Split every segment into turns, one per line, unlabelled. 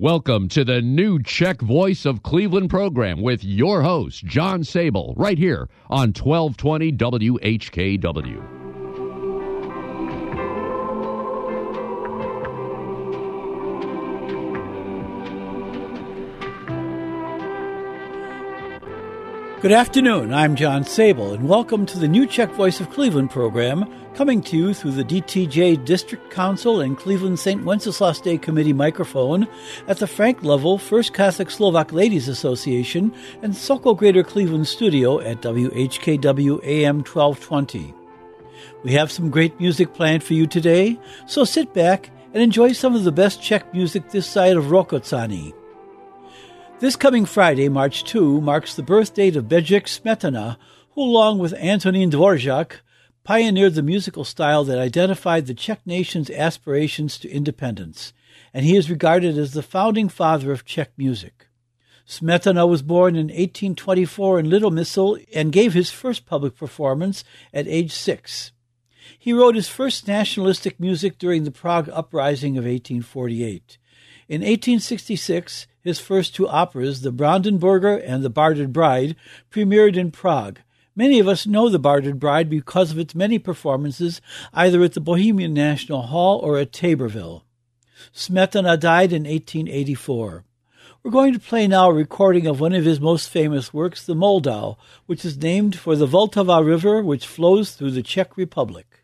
Welcome to the new Czech Voice of Cleveland program with your host, John Sable, right here on 1220 WHKW.
Good afternoon. I'm John Sable, and welcome to the new Czech Voice of Cleveland program, coming to you through the DTJ District Council and Cleveland St. Wenceslas Day Committee microphone at the Frank Lovell First Catholic Slovak Ladies Association and Sokol Greater Cleveland studio at WHKW AM 1220. We have some great music planned for you today, so sit back and enjoy some of the best Czech music this side of Rokotzani. This coming Friday, March 2, marks the birth date of Bedřich Smetana, who, along with Antonín Dvořák, pioneered the musical style that identified the Czech nation's aspirations to independence, and he is regarded as the founding father of Czech music. Smetana was born in 1824 in Litomyšl and gave his first public performance at age six. He wrote his first nationalistic music during the Prague Uprising of 1848. In 1866, his first two operas, The Brandenburger and The Bartered Bride, premiered in Prague. Many of us know The Bartered Bride because of its many performances either at the Bohemian National Hall or at Taborville. Smetana died in 1884. We're going to play now a recording of one of his most famous works, The Moldau, which is named for the Vltava River which flows through the Czech Republic.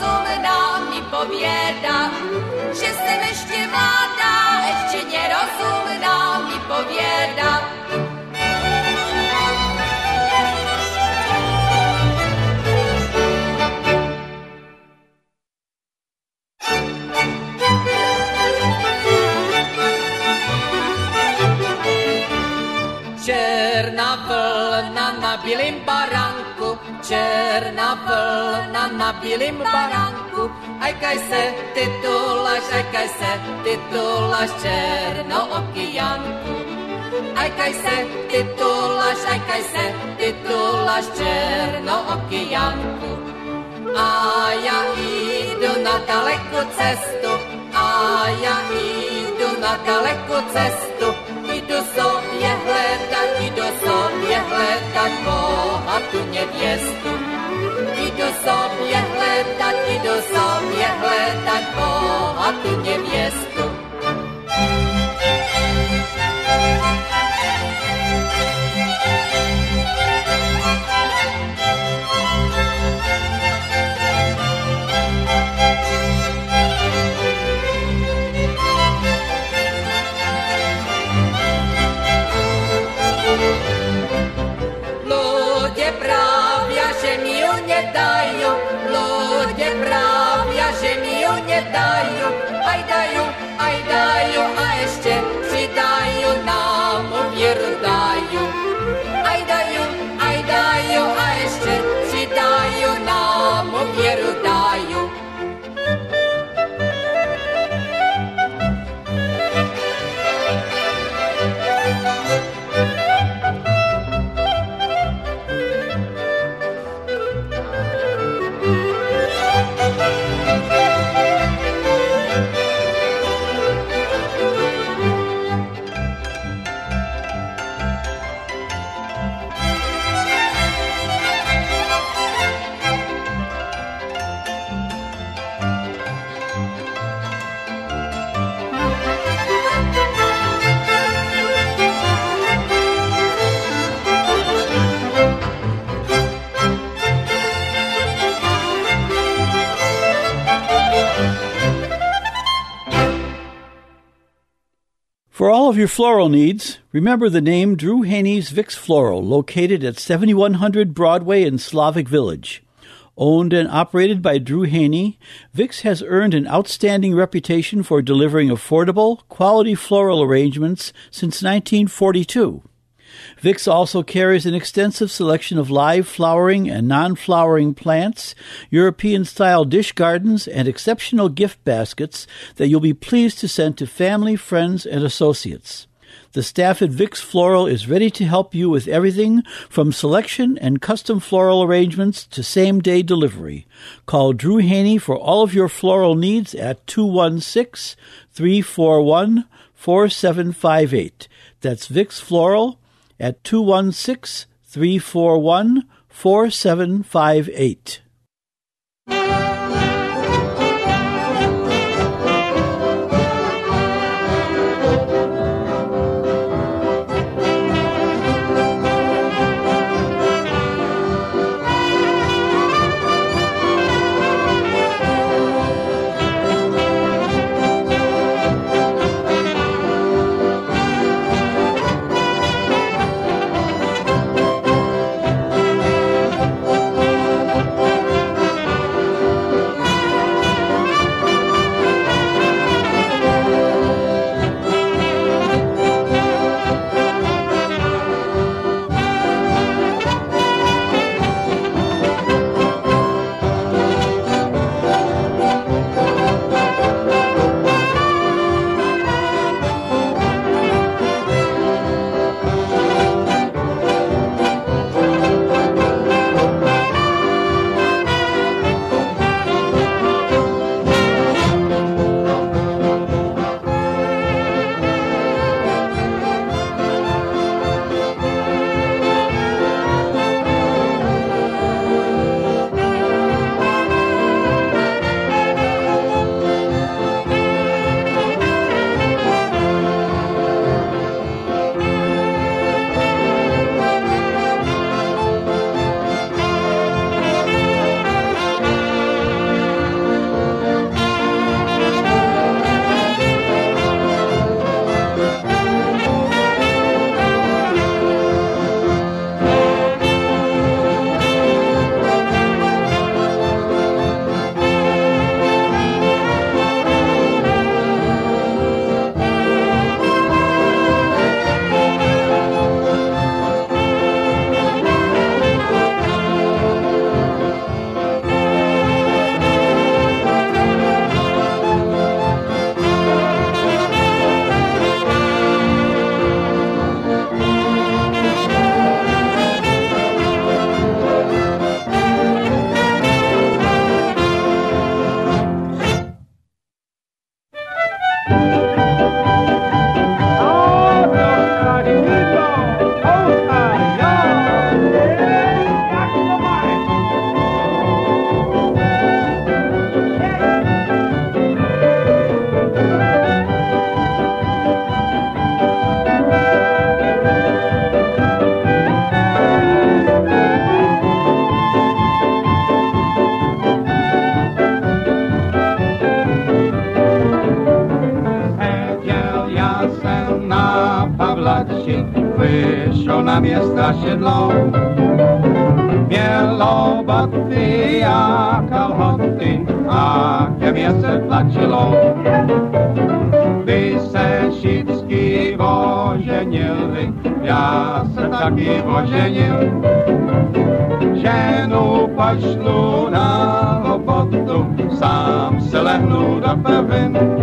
Nerozumná mi pověda, že jsem ještě mladá, ještě nerozumná mi pověda.
Černá vlna na bílém baránku, černá vlna na bílým baránku. Ajkaj se, ty tulaš, aj kaj se, ty titulaš černou Aj kaj se, ty tulaš, aj kaj se, ty titulaš černo okianku. A já jdu na dalekou cestu, a já jdu na dalekou cestu, jdu sobě hledat hledat bohatú nevěstu. Idu sobie hledat, idu sobie hledat bohatú nevěstu. Ľudia не даю, луди прав я семью не даю.
For all of your floral needs, remember the name Drew Haney's Vix Floral, located at 7100 Broadway in Slavic Village. Owned and operated by Drew Haney, Vix has earned an outstanding reputation for delivering affordable, quality floral arrangements since 1942. Vix also carries an extensive selection of live flowering and non flowering plants, European style dish gardens, and exceptional gift baskets that you'll be pleased to send to family, friends, and associates.
The staff at Vix Floral is ready to help you with everything from selection and custom floral arrangements to same day delivery. Call Drew Haney for all of your floral needs at 216 341 4758. That's Vix Floral at 216 341 4758. wyszło na miasta mělo, Bielobaty a kalhoty, a ke mě se tlačilo. Vy se Wysesicki wozienielny, já se taky wozieniel. Ženu pošlu na obotu, sám se lehnu do pevin.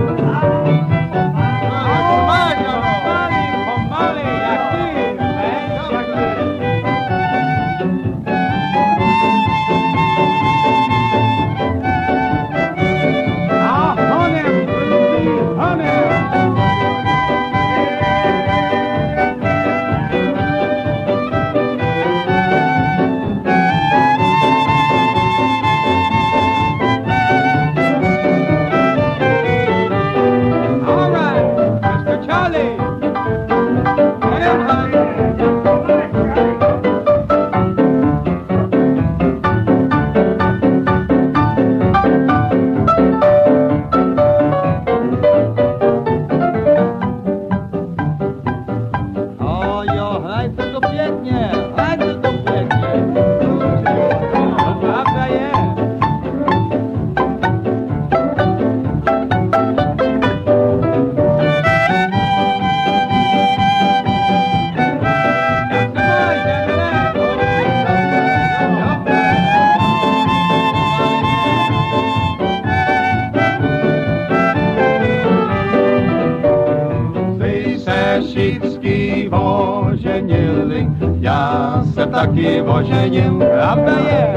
všichni oženili. Já se taky ožením a je.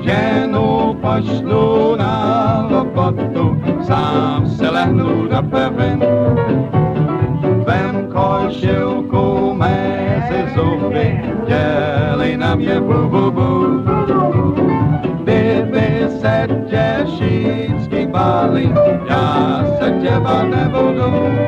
ženu pošlu na lopotu, sám se lehnu na pevin. Vem košilku mezi zuby, dělej nám je bu, bu, bu. Kdyby se tě všichni báli, já se těba nebudu.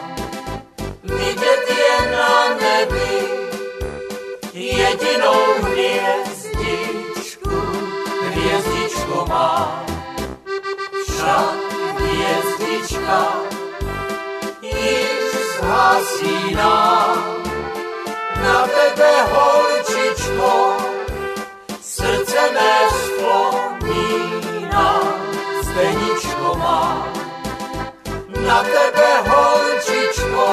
je na nebi jedinou hvězdičku, hvězdičku, má. Však hvězdička již zhasíná. Na tebe, holčičko, srdce mé vzpomíná, steničko má. Na tebe, holčičko,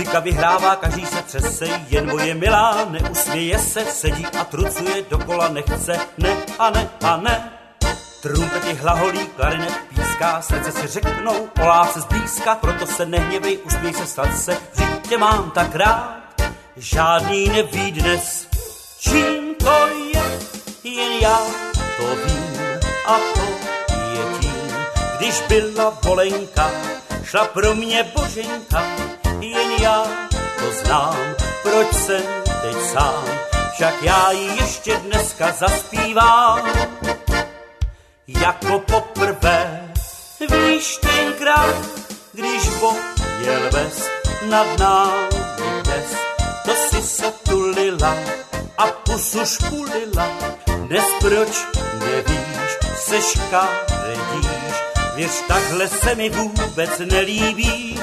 Muzika vyhrává, každý se třese, jen moje milá neusměje se, sedí a trucuje dokola, nechce, ne a ne a ne. Trumpety hlaholí, klarinet píská, srdce si řeknou o lásce zblízka, proto se nehněvej, usměj se, snad se, vždyť tě mám tak rád. Žádný neví dnes, čím to je, jen já to vím a to je tím, když byla volenka, šla pro mě boženka, jen já to znám, proč jsem teď sám, však já ji ještě dneska zaspívám. Jako poprvé, víš tenkrát, když jel ves nad námi dnes, to si se tulila a pusu špulila, dnes proč nevíš, se škaredíš, věř, takhle se mi vůbec nelíbíš.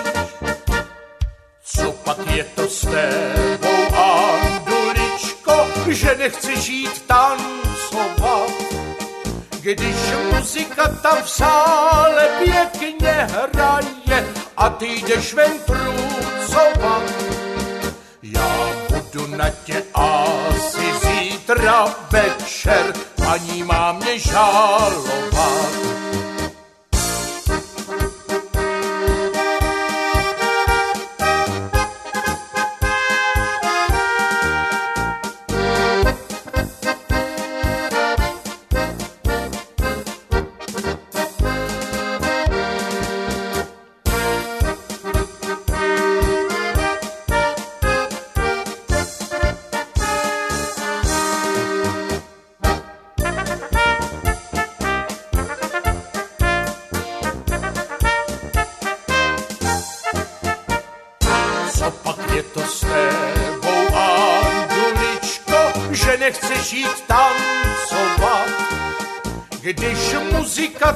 Co pak je to s tebou, Anduličko, že nechci žít tancovat? Když muzika tam v sále pěkně hraje a ty jdeš ven průcovat. Já budu na tě asi zítra večer, paní má mě žalovat.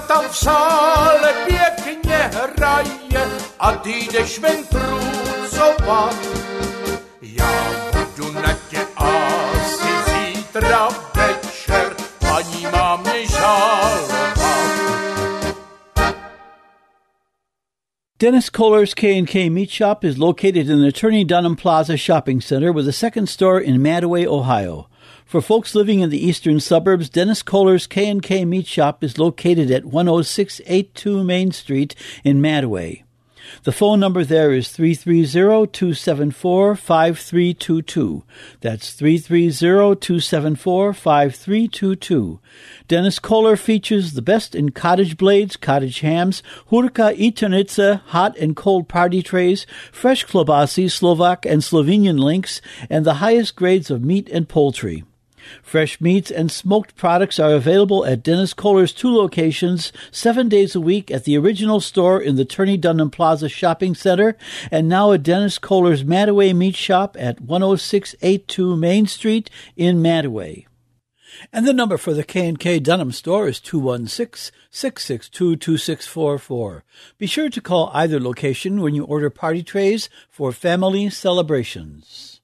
Tam hraje a ty já budu na zítra večer.
Dennis Kohler's K&K Meat Shop is located in the Turney Dunham Plaza Shopping Center with a second store in Mantua, Ohio. For folks living in the eastern suburbs, Dennis Kohler's K&K Meat Shop is located at 10682 Main Street in Mantua. The phone number there is 330-274-5322. That's 330-274-5322. Dennis Kohler features the best in cottage blades, cottage hams, hurka itonitsa, hot and cold party trays, fresh klobasi, Slovak and Slovenian links, and the highest grades of meat and poultry. Fresh meats and smoked products are available at Dennis Kohler's two locations, seven days a week at the original store in the Turney Dunham Plaza Shopping Center, and now at Dennis Kohler's Mantua Meat Shop at 10682 Main Street in Mantua. And the number for the K&K Dunham store is 216-662-2644. Be sure to call either location when you order party trays for family celebrations.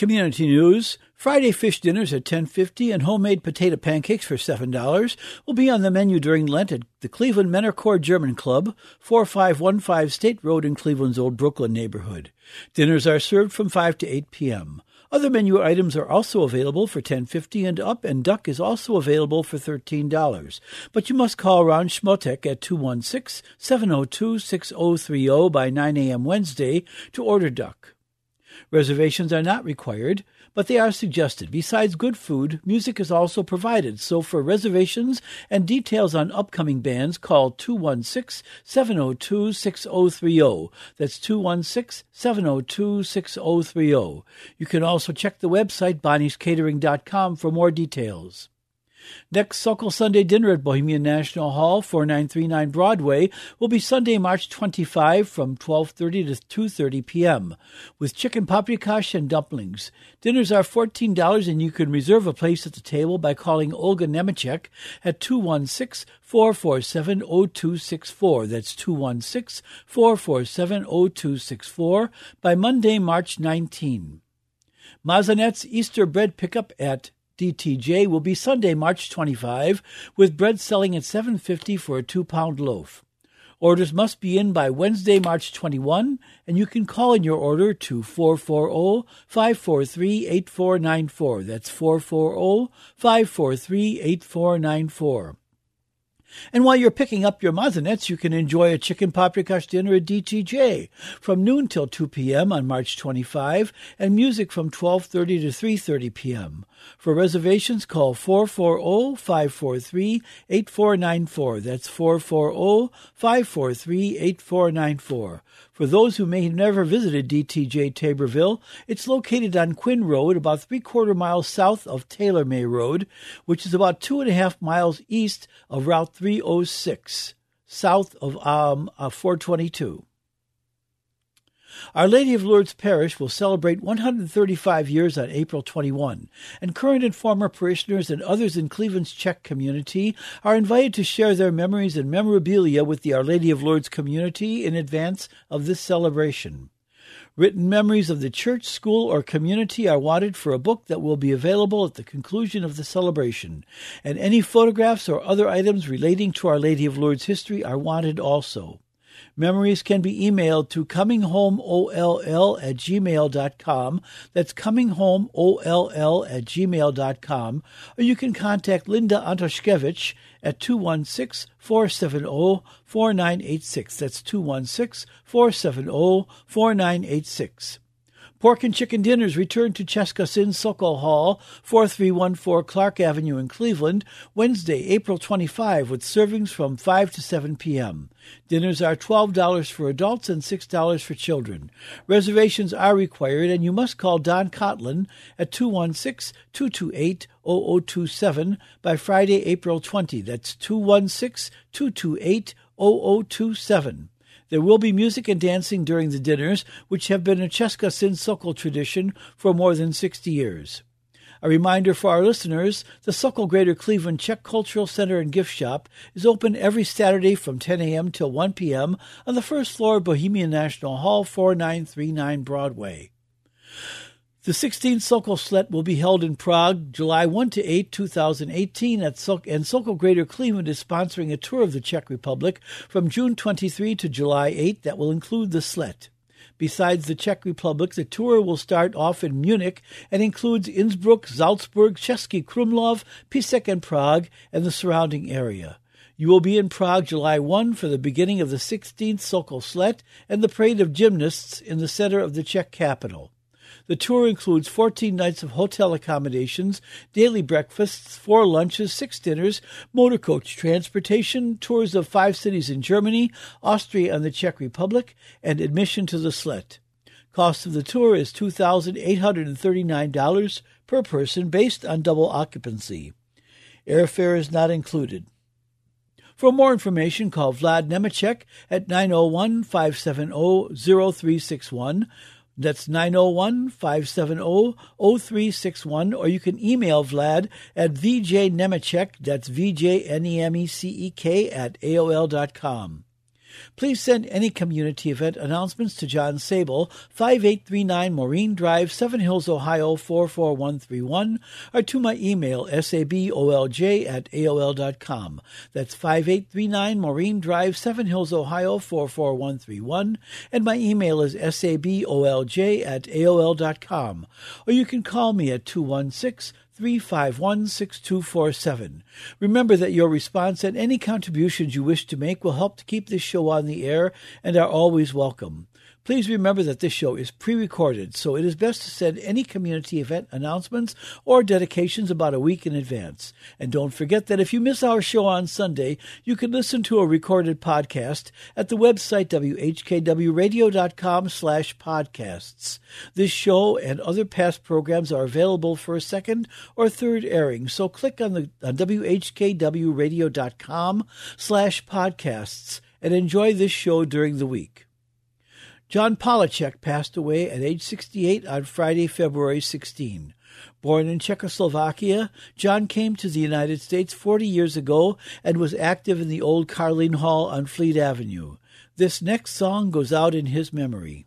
Community news, Friday fish dinners at 10.50 and homemade potato pancakes for $7 will be on the menu during Lent at the Cleveland Maennerchor German Club, 4515 State Road in Cleveland's Old Brooklyn neighborhood. Dinners are served from 5 to 8 p.m. Other menu items are also available for 10.50 and up, and duck is also available for $13. But you must call Ron Schmotek at 216-702-6030 by 9 a.m. Wednesday to order duck. Reservations are not required, but they are suggested. Besides good food, music is also provided. So for reservations and details on upcoming bands, call 216-702-6030. That's 216-702-6030. You can also check the website bonniescatering.com for more details. Next Sokol Sunday dinner at Bohemian National Hall, 4939 Broadway, will be Sunday, March 25 from 12:30 to 2:30 p.m. with chicken paprikash and dumplings. Dinners are $14 and you can reserve a place at the table by calling Olga Nemecek at 216-447-0264. That's 216-447-0264 by Monday, March 19. Mazanet's Easter bread pickup at DTJ will be Sunday, March 25, with bread selling at 7.50 for a 2-pound loaf. Orders must be in by Wednesday, March 21, and you can call in your order to 440-543-8494. That's 440-543-8494. And while you're picking up your mazanets, you can enjoy a chicken paprikash dinner at DTJ from noon till 2 p.m. on March 25 and music from 12:30 to 3:30 p.m. For reservations, call 440-543-8494. That's 440-543-8494. For those who may have never visited DTJ Taborville, it's located on Quinn Road, about three quarter miles south of Taylor May Road, which is about two and a half miles east of Route 306, south of um, uh, 422. Our Lady of Lourdes Parish will celebrate 135 years on April 21, and current and former parishioners and others in Cleveland's Czech community are invited to share their memories and memorabilia with the Our Lady of Lourdes community in advance of this celebration. Written memories of the church, school, or community are wanted for a book that will be available at the conclusion of the celebration, and any photographs or other items relating to Our Lady of Lourdes history are wanted also. Memories can be emailed to cominghomeoll at gmail.com. That's cominghomeoll at gmail.com. Or you can contact Linda Antoshkevich at 216-470-4986. That's 216-470-4986. Pork and chicken dinners return to Cheska Sin Sokol Hall, 4314 Clark Avenue in Cleveland, Wednesday, April 25, with servings from 5 to 7 p.m. Dinners are $12 for adults and $6 for children. Reservations are required, and you must call Don Cotlin at 216 228 0027 by Friday, April 20. That's 216 228 0027. There will be music and dancing during the dinners, which have been a Cheska Sin Sokol tradition for more than 60 years. A reminder for our listeners, the Sokol Greater Cleveland Czech Cultural Center and Gift Shop is open every Saturday from 10 a.m. till 1 p.m. on the first floor of Bohemian National Hall, 4939 Broadway. The 16th Sokol Slet will be held in Prague July 1 to 8, 2018, at Sok- and Sokol Greater Cleveland is sponsoring a tour of the Czech Republic from June 23 to July 8 that will include the Slet. Besides the Czech Republic, the tour will start off in Munich and includes Innsbruck, Salzburg, Český Krumlov, Písek, and Prague, and the surrounding area. You will be in Prague July 1 for the beginning of the 16th Sokol Slet and the parade of gymnasts in the center of the Czech capital. The tour includes 14 nights of hotel accommodations, daily breakfasts, four lunches, six dinners, motor coach transportation, tours of five cities in Germany, Austria, and the Czech Republic, and admission to the Slet. Cost of the tour is $2,839 per person based on double occupancy. Airfare is not included. For more information, call Vlad Nemecek at 901 570 0361. That's 901 570 0361, or you can email Vlad at vjnemecek, that's V J N E M E C E K, at AOL.com. Please send any community event announcements to John Sabol, 5839 Maureen Drive, Seven Hills, Ohio 44131, or to my email, sabolj at AOL.com. That's 5839 Maureen Drive, Seven Hills, Ohio 44131, and my email is sabolj at AOL.com. Or you can call me at 216 351 6247. Remember that your response and any contributions you wish to make will help to keep this show on the air and are always welcome. Please remember that this show is pre recorded, so it is best to send any community event announcements or dedications about a week in advance. And don't forget that if you miss our show on Sunday, you can listen to a recorded podcast at the website whkwradio.com slash podcasts. This show and other past programs are available for a second or third airing, so click on the on whkwradio.com slash podcasts and enjoy this show during the week. John Polachek passed away at age 68 on Friday, February 16. Born in Czechoslovakia, John came to the United States 40 years ago and was active in the old Karlin Hall on Fleet Avenue. This next song goes out in his memory.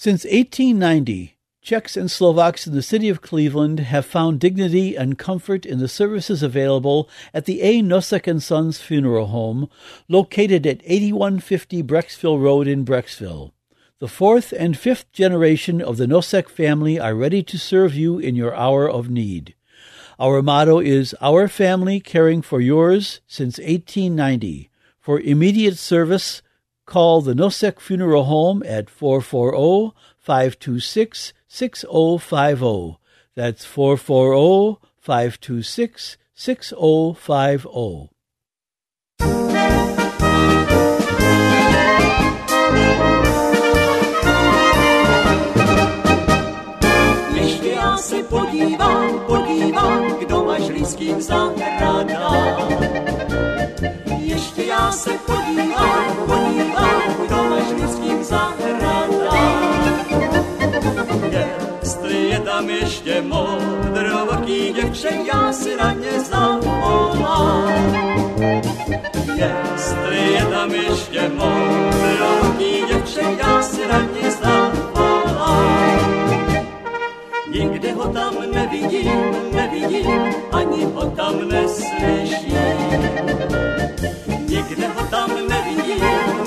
Since 1890, Czechs and Slovaks in the city of Cleveland have found dignity and comfort in the services available at the A. Nosek and Sons Funeral Home, located at 8150 Brecksville Road in Brecksville. The fourth and fifth generation of the Nosek family are ready to serve you in your hour of need. Our motto is Our Family Caring for Yours since 1890. For immediate service, call the Nosek Funeral Home at 440 526 6050. That's 440 526 6050.
Ještě já se podívám, podívám, kdo zahradách. Ještě já se podívám, zahradách. Jestli je tam ještě modrovoký děvče, já si na ně zavolám. Jestli je tam ještě modrovoký děvče, já si na ně zavolám. Nikde ho tam nevidím, nevidím, ani ho tam neslyším. Nikde ho tam nevidím,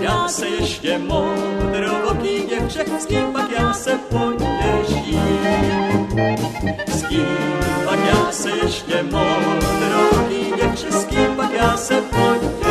já se ještě modrovoký děvče, s kým pak já se potěším. S kým pak já se ještě modrovoký děvče, s kým pak já se potěším.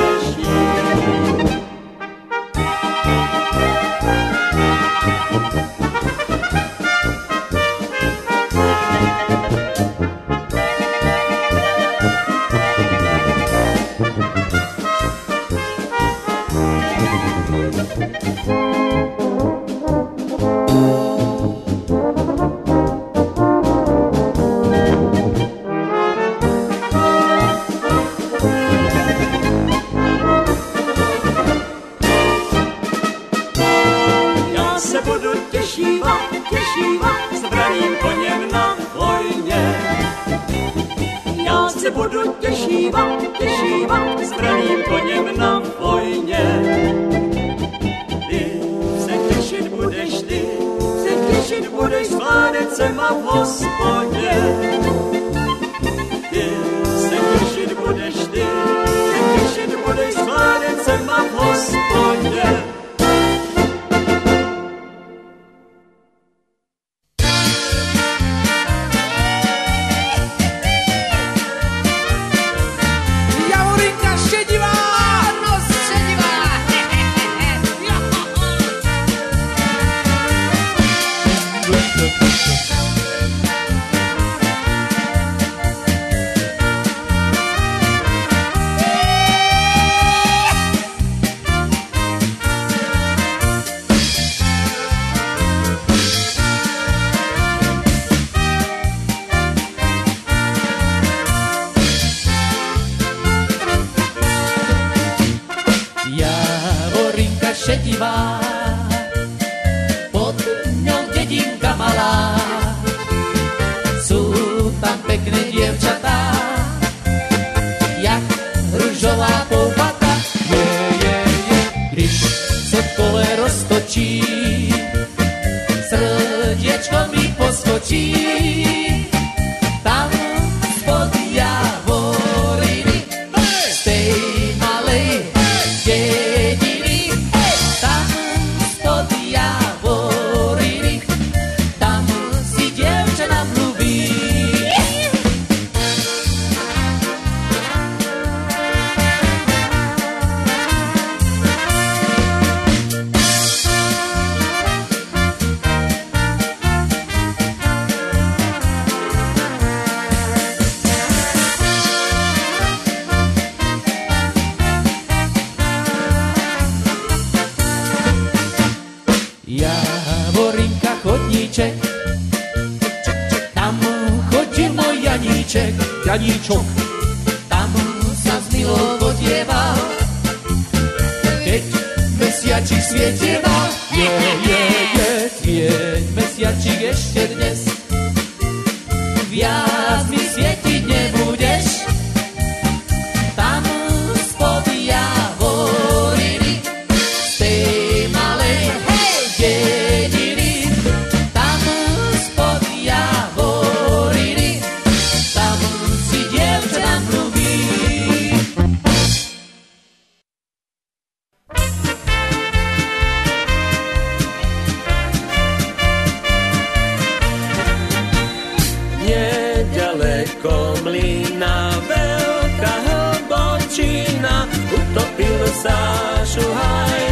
Sa
šuhaj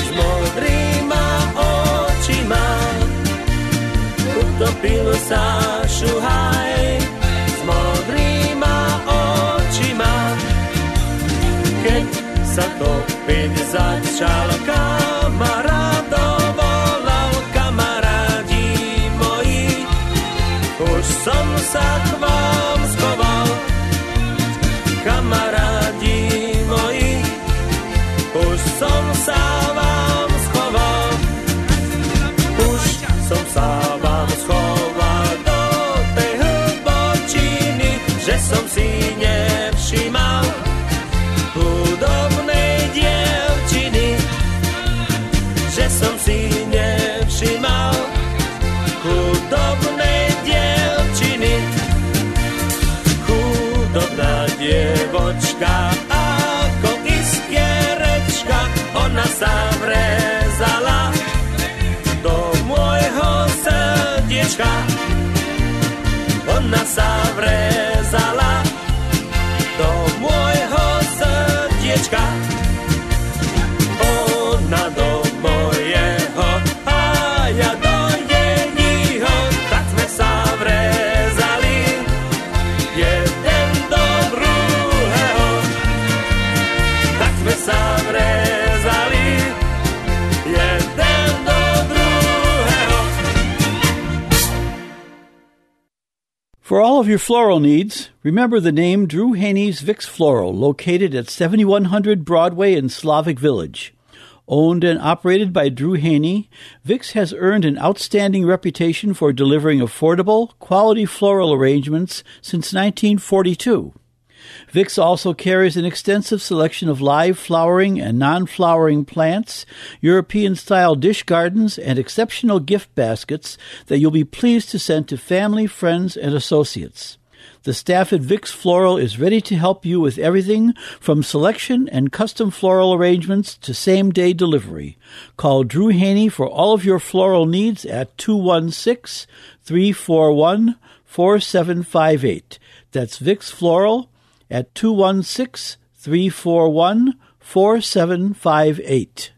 s modrýma očima. Utopil sa šuhaj s modrýma očima. Keď sa topiť začal kamarát, dovolal kamarádi moji, už som sa k Ješka, ako iskierečka, ona sa vrezala do mojho srdiečka. Ona sa vrezala do mojho srdiečka.
For all of your floral needs, remember the name Drew Haney's Vix Floral, located at 7100 Broadway in Slavic Village. Owned and operated by Drew Haney, Vix has earned an outstanding reputation for delivering affordable, quality floral arrangements since 1942. Vix also carries an extensive selection of live flowering and non-flowering plants, European-style dish gardens, and exceptional gift baskets that you'll be pleased to send to family, friends, and associates. The staff at Vix Floral is ready to help you with everything from selection and custom floral arrangements to same-day delivery. Call Drew Haney for all of your floral needs at 216-341-4758. That's Vix Floral at 216 341 4758.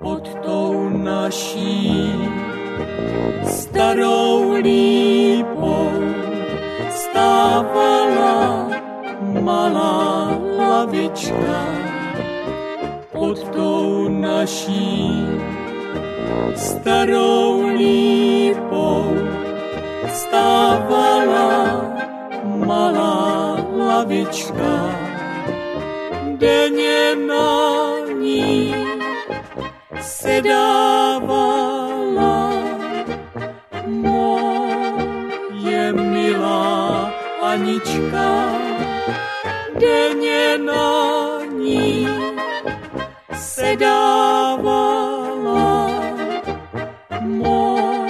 pod tou naší starou lípou stávala malá lavička pod tou naší starou lípou stávala malá lavička denně na ní sedávala moje milá Anička, denně na ní sedávala moje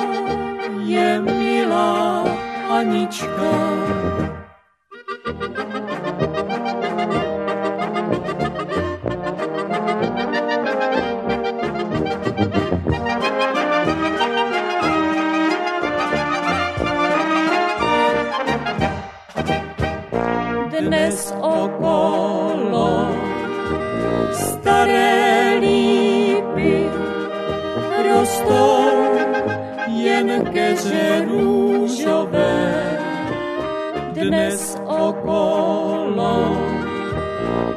milá Anička. dnes keře růžové. Dnes okolo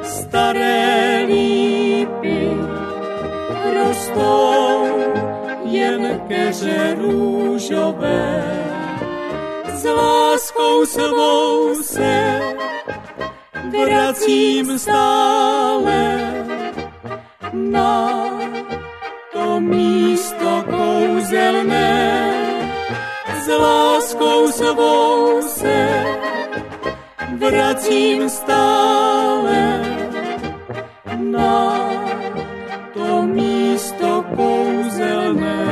staré lípy rostou jen keře růžové. S láskou svou se vracím stále stále na to místo kouzelné.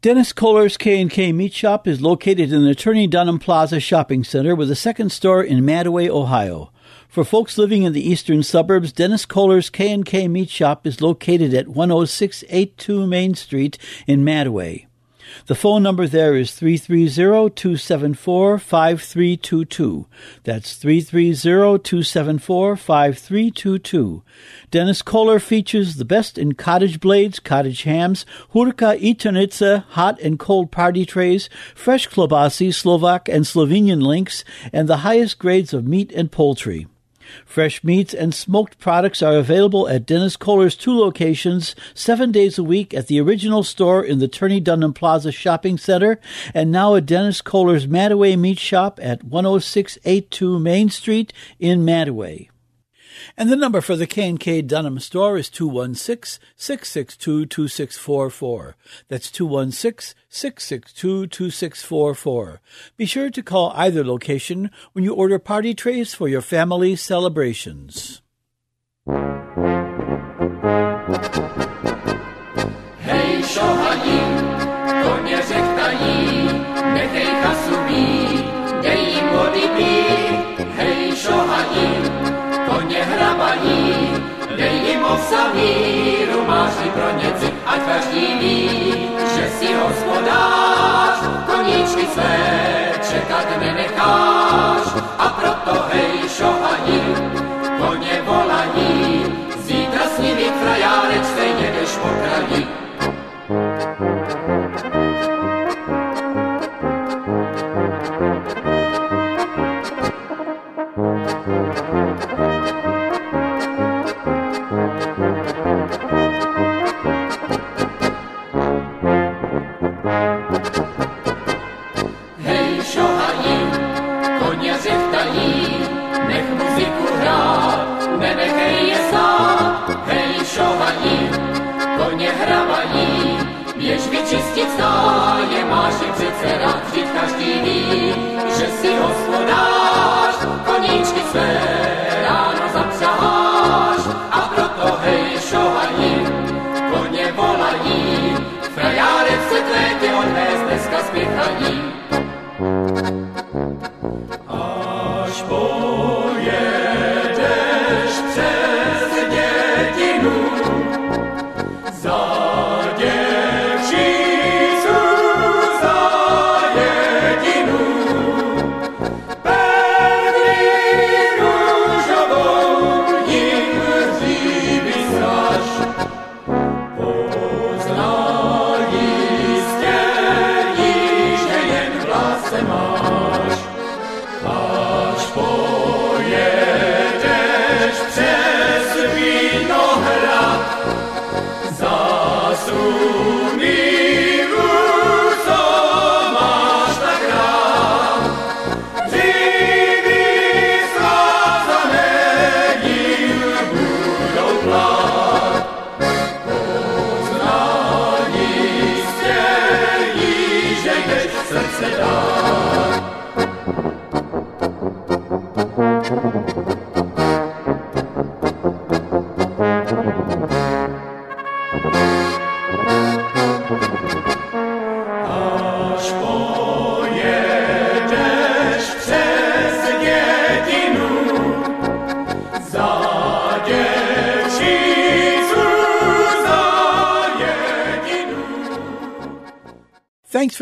Dennis Kohler's K&K Meat Shop is located in the Turney Dunham Plaza Shopping Center with a second store in Mantua, Ohio. For folks living in the eastern suburbs, Dennis Kohler's K&K Meat Shop is located at 10682 Main Street in Mantua. The phone number there is 330-274-5322. That's 330-274-5322. Dennis Kohler features the best in cottage blades, cottage hams, hurka itonitsa, hot and cold party trays, fresh klobasi, Slovak and Slovenian links, and the highest grades of meat and poultry. Fresh meats and smoked products are available at Dennis Kohler's two locations, seven days a week at the original store in the Turney Dunham Plaza Shopping Center, and now at Dennis Kohler's Mantua Meat Shop at 10682 Main Street in Mantua. And the number for the K&K Dunham store is 216-662-2644. That's 216-662-2644. Be sure to call either location when you order party trays for your family celebrations.
Jim ovsa míru, máš pro ně cit, ať každý ví, že si hospodář, koníčky své čekat nenecháš. A proto hej, šohají, koně volají, zítra s nimi frajárečce jedeš po kraji. Stáje, máš je přece rád, vždyť každý ví, že si hospodář, koníčky své ráno. A proto hej, šohají, koně volají, frajárek se tvé tě odvést dneska.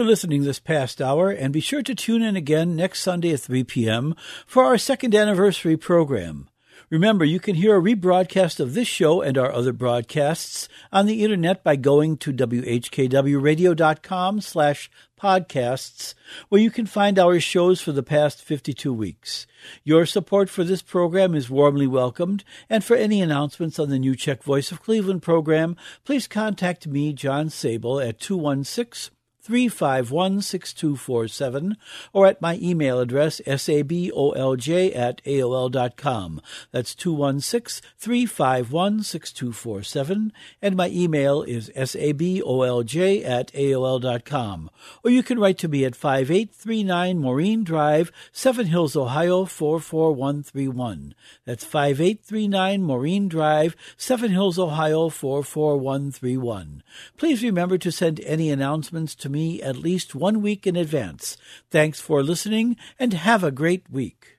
Listening this past hour, and be sure to tune in again next Sunday at 3 p.m. for our second anniversary program. Remember, you can hear a rebroadcast of this show and our other broadcasts on the internet by going to whkwradio.com slash podcasts, where you can find our shows for the past 52 weeks. Your support for this program is warmly welcomed, and for any announcements on the new Czech Voice of Cleveland program, please contact me, John Sabol, at 216 351 6247 or at my email address sabolj at aol.com. That's 216 351 6247 and my email is sabolj at aol.com. Or you can write to me at 5839 Maureen Drive, Seven Hills, Ohio 44131. That's 5839 Maureen Drive, Seven Hills, Ohio 44131. Please remember to send any announcements to me at least one week in advance. Thanks for listening and have a great week.